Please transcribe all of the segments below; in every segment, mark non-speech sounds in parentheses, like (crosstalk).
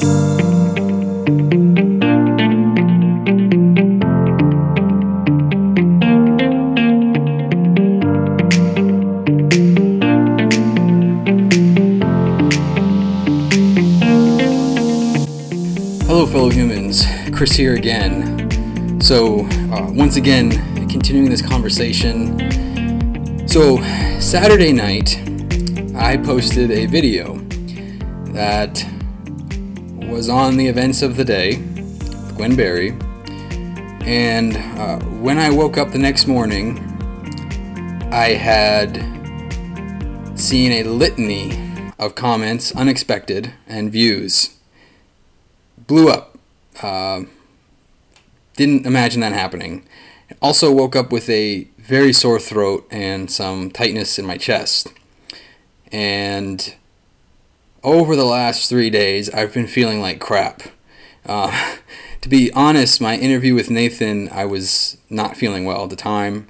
Hello, fellow humans. Chris here again. So, uh, once again, continuing this conversation. So, Saturday night, I posted a video that was on the events of the day with Gwen Berry. And uh, when I woke up the next morning, I had seen a litany of comments, unexpected, and views blew up. Uh, didn't imagine that happening. Also woke up with a very sore throat and some tightness in my chest. And over the last three days, I've been feeling like crap. Uh, (laughs) to be honest, my interview with Nathan, I was not feeling well at the time.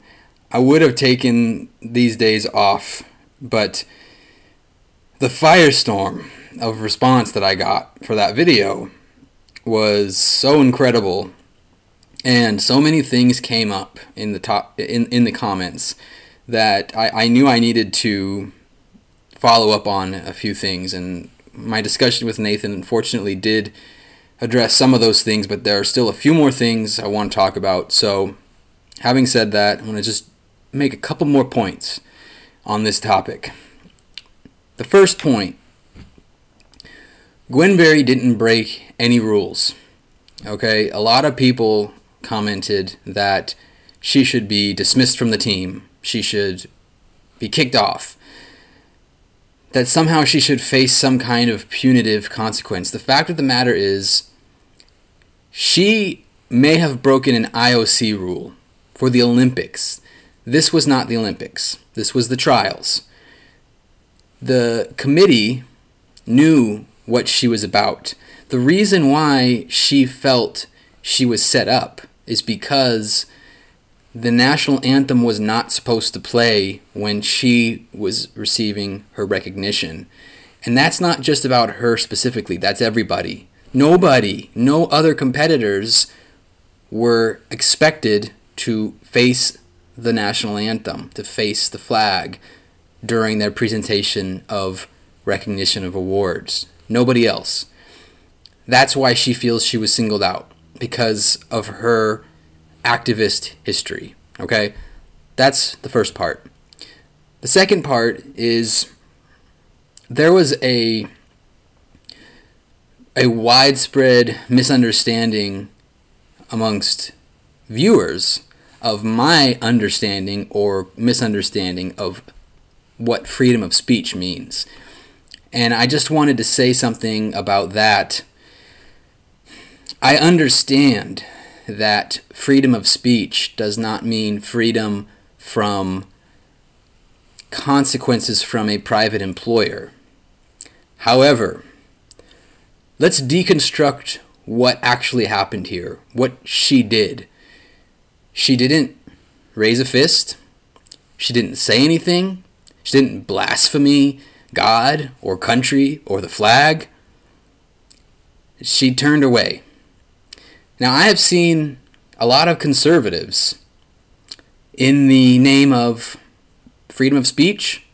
I would have taken these days off, but the firestorm of response that I got for that video was so incredible and so many things came up in the top in, in the comments that I, I knew I needed to follow up on a few things and my discussion with Nathan unfortunately did address some of those things but there are still a few more things I want to talk about so having said that I'm going to just make a couple more points on this topic the first point Gwen Berry didn't break any rules. Okay, a lot of people commented that she should be dismissed from the team. She should be kicked off. That somehow she should face some kind of punitive consequence. The fact of the matter is, she may have broken an IOC rule for the Olympics. This was not the Olympics, this was the trials. The committee knew what she was about. The reason why she felt she was set up is because the national anthem was not supposed to play when she was receiving her recognition. And that's not just about her specifically, that's everybody. Nobody, no other competitors were expected to face the national anthem, to face the flag during their presentation of recognition of awards nobody else. That's why she feels she was singled out because of her activist history. Okay? That's the first part. The second part is there was a a widespread misunderstanding amongst viewers of my understanding or misunderstanding of what freedom of speech means. And I just wanted to say something about that. I understand that freedom of speech does not mean freedom from consequences from a private employer. However, let's deconstruct what actually happened here, what she did. She didn't raise a fist, she didn't say anything, she didn't blasphemy God or country or the flag, she turned away. Now, I have seen a lot of conservatives in the name of freedom of speech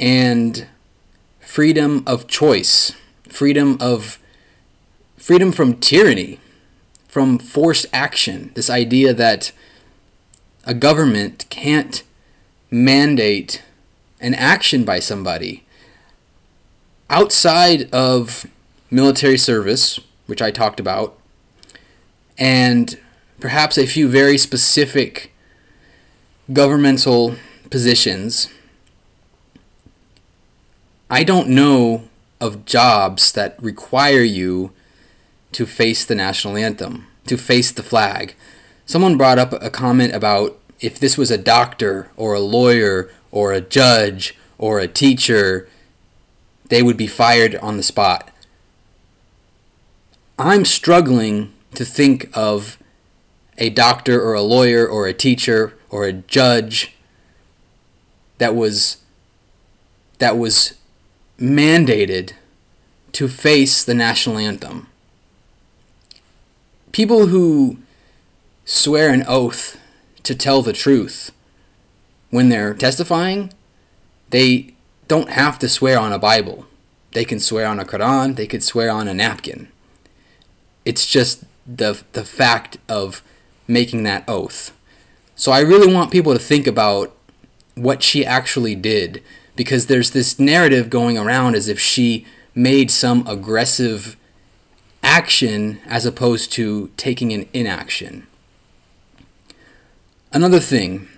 and freedom of choice, freedom of freedom from tyranny, from forced action, this idea that a government can't mandate an action by somebody outside of military service, which I talked about, and perhaps a few very specific governmental positions. I don't know of jobs that require you to face the national anthem, to face the flag. Someone brought up a comment about if this was a doctor or a lawyer or a judge or a teacher, they would be fired on the spot. I'm struggling to think of a doctor or a lawyer or a teacher or a judge that was that was mandated to face the national anthem. People who swear an oath to tell the truth when they're testifying, they don't have to swear on a Bible. They can swear on a Quran, they could swear on a napkin. It's just the the fact of making that oath. So I really want people to think about what she actually did because there's this narrative going around as if she made some aggressive action as opposed to taking an inaction. Another thing,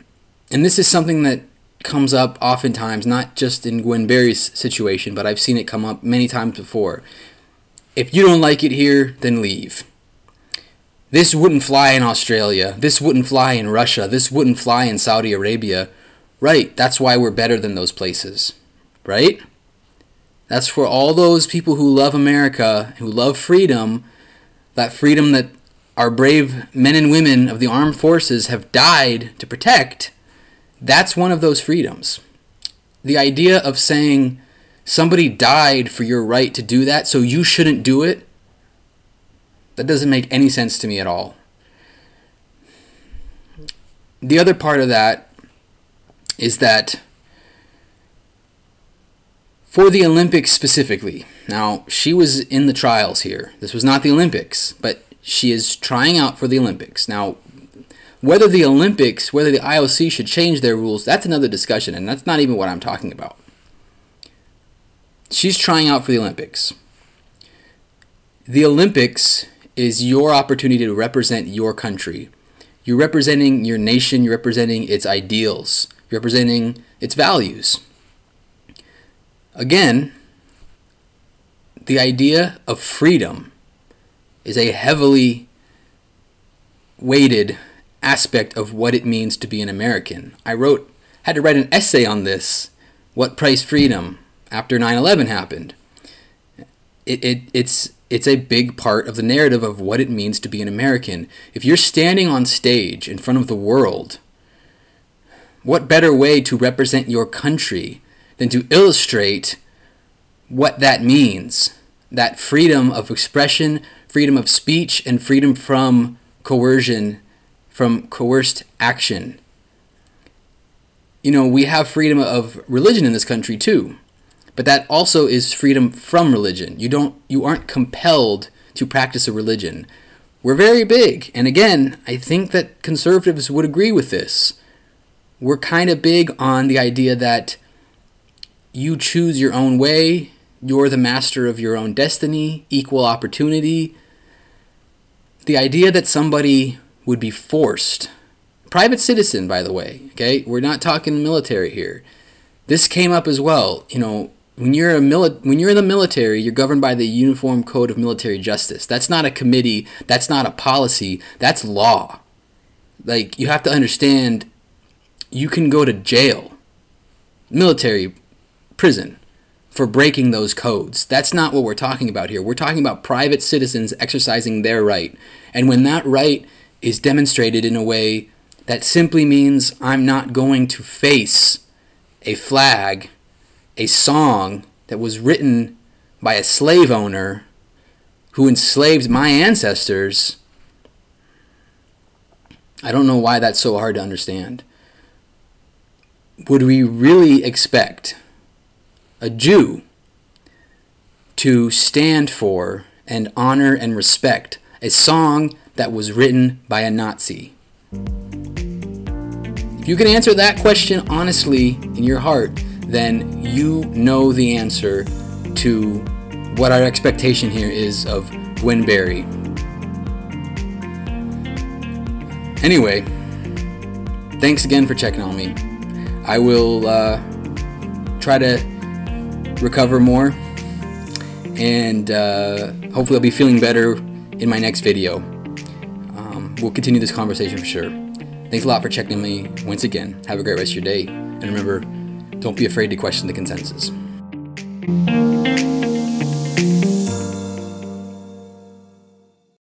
and this is something that comes up oftentimes, not just in Gwen Berry's situation, but I've seen it come up many times before. If you don't like it here, then leave. This wouldn't fly in Australia. This wouldn't fly in Russia. This wouldn't fly in Saudi Arabia. Right, that's why we're better than those places. Right? That's for all those people who love America, who love freedom, that freedom that our brave men and women of the armed forces have died to protect. That's one of those freedoms. The idea of saying somebody died for your right to do that, so you shouldn't do it, that doesn't make any sense to me at all. The other part of that is that for the Olympics specifically, now she was in the trials here. This was not the Olympics, but she is trying out for the Olympics. Now, whether the Olympics, whether the IOC should change their rules, that's another discussion, and that's not even what I'm talking about. She's trying out for the Olympics. The Olympics is your opportunity to represent your country. You're representing your nation, you're representing its ideals, you're representing its values. Again, the idea of freedom is a heavily weighted aspect of what it means to be an American. I wrote, had to write an essay on this, what price freedom, after 9/11 happened. It, it it's it's a big part of the narrative of what it means to be an American. If you're standing on stage in front of the world, what better way to represent your country than to illustrate what that means? That freedom of expression, freedom of speech, and freedom from coercion, from coerced action. You know, we have freedom of religion in this country too but that also is freedom from religion. You don't you aren't compelled to practice a religion. We're very big, and again, I think that conservatives would agree with this. We're kind of big on the idea that you choose your own way, you're the master of your own destiny, equal opportunity. The idea that somebody would be forced, private citizen, by the way, okay? We're not talking military here. This came up as well. You know, when you're a mili- when you're in the military, you're governed by the Uniform Code of Military Justice. That's not a committee, that's not a policy, that's law. Like you have to understand you can go to jail, military prison for breaking those codes. That's not what we're talking about here. We're talking about private citizens exercising their right. And when that right is demonstrated in a way that simply means I'm not going to face a flag a song that was written by a slave owner who enslaved my ancestors. I don't know why that's so hard to understand. Would we really expect a Jew to stand for and honor and respect a song that was written by a Nazi? If you can answer that question honestly in your heart, then you know the answer to what our expectation here is of Gwen Berry. Anyway, thanks again for checking on me. I will uh, try to recover more and uh, hopefully I'll be feeling better in my next video. Um, we'll continue this conversation for sure. Thanks a lot for checking me once again. Have a great rest of your day. And remember, don't be afraid to question the consensus.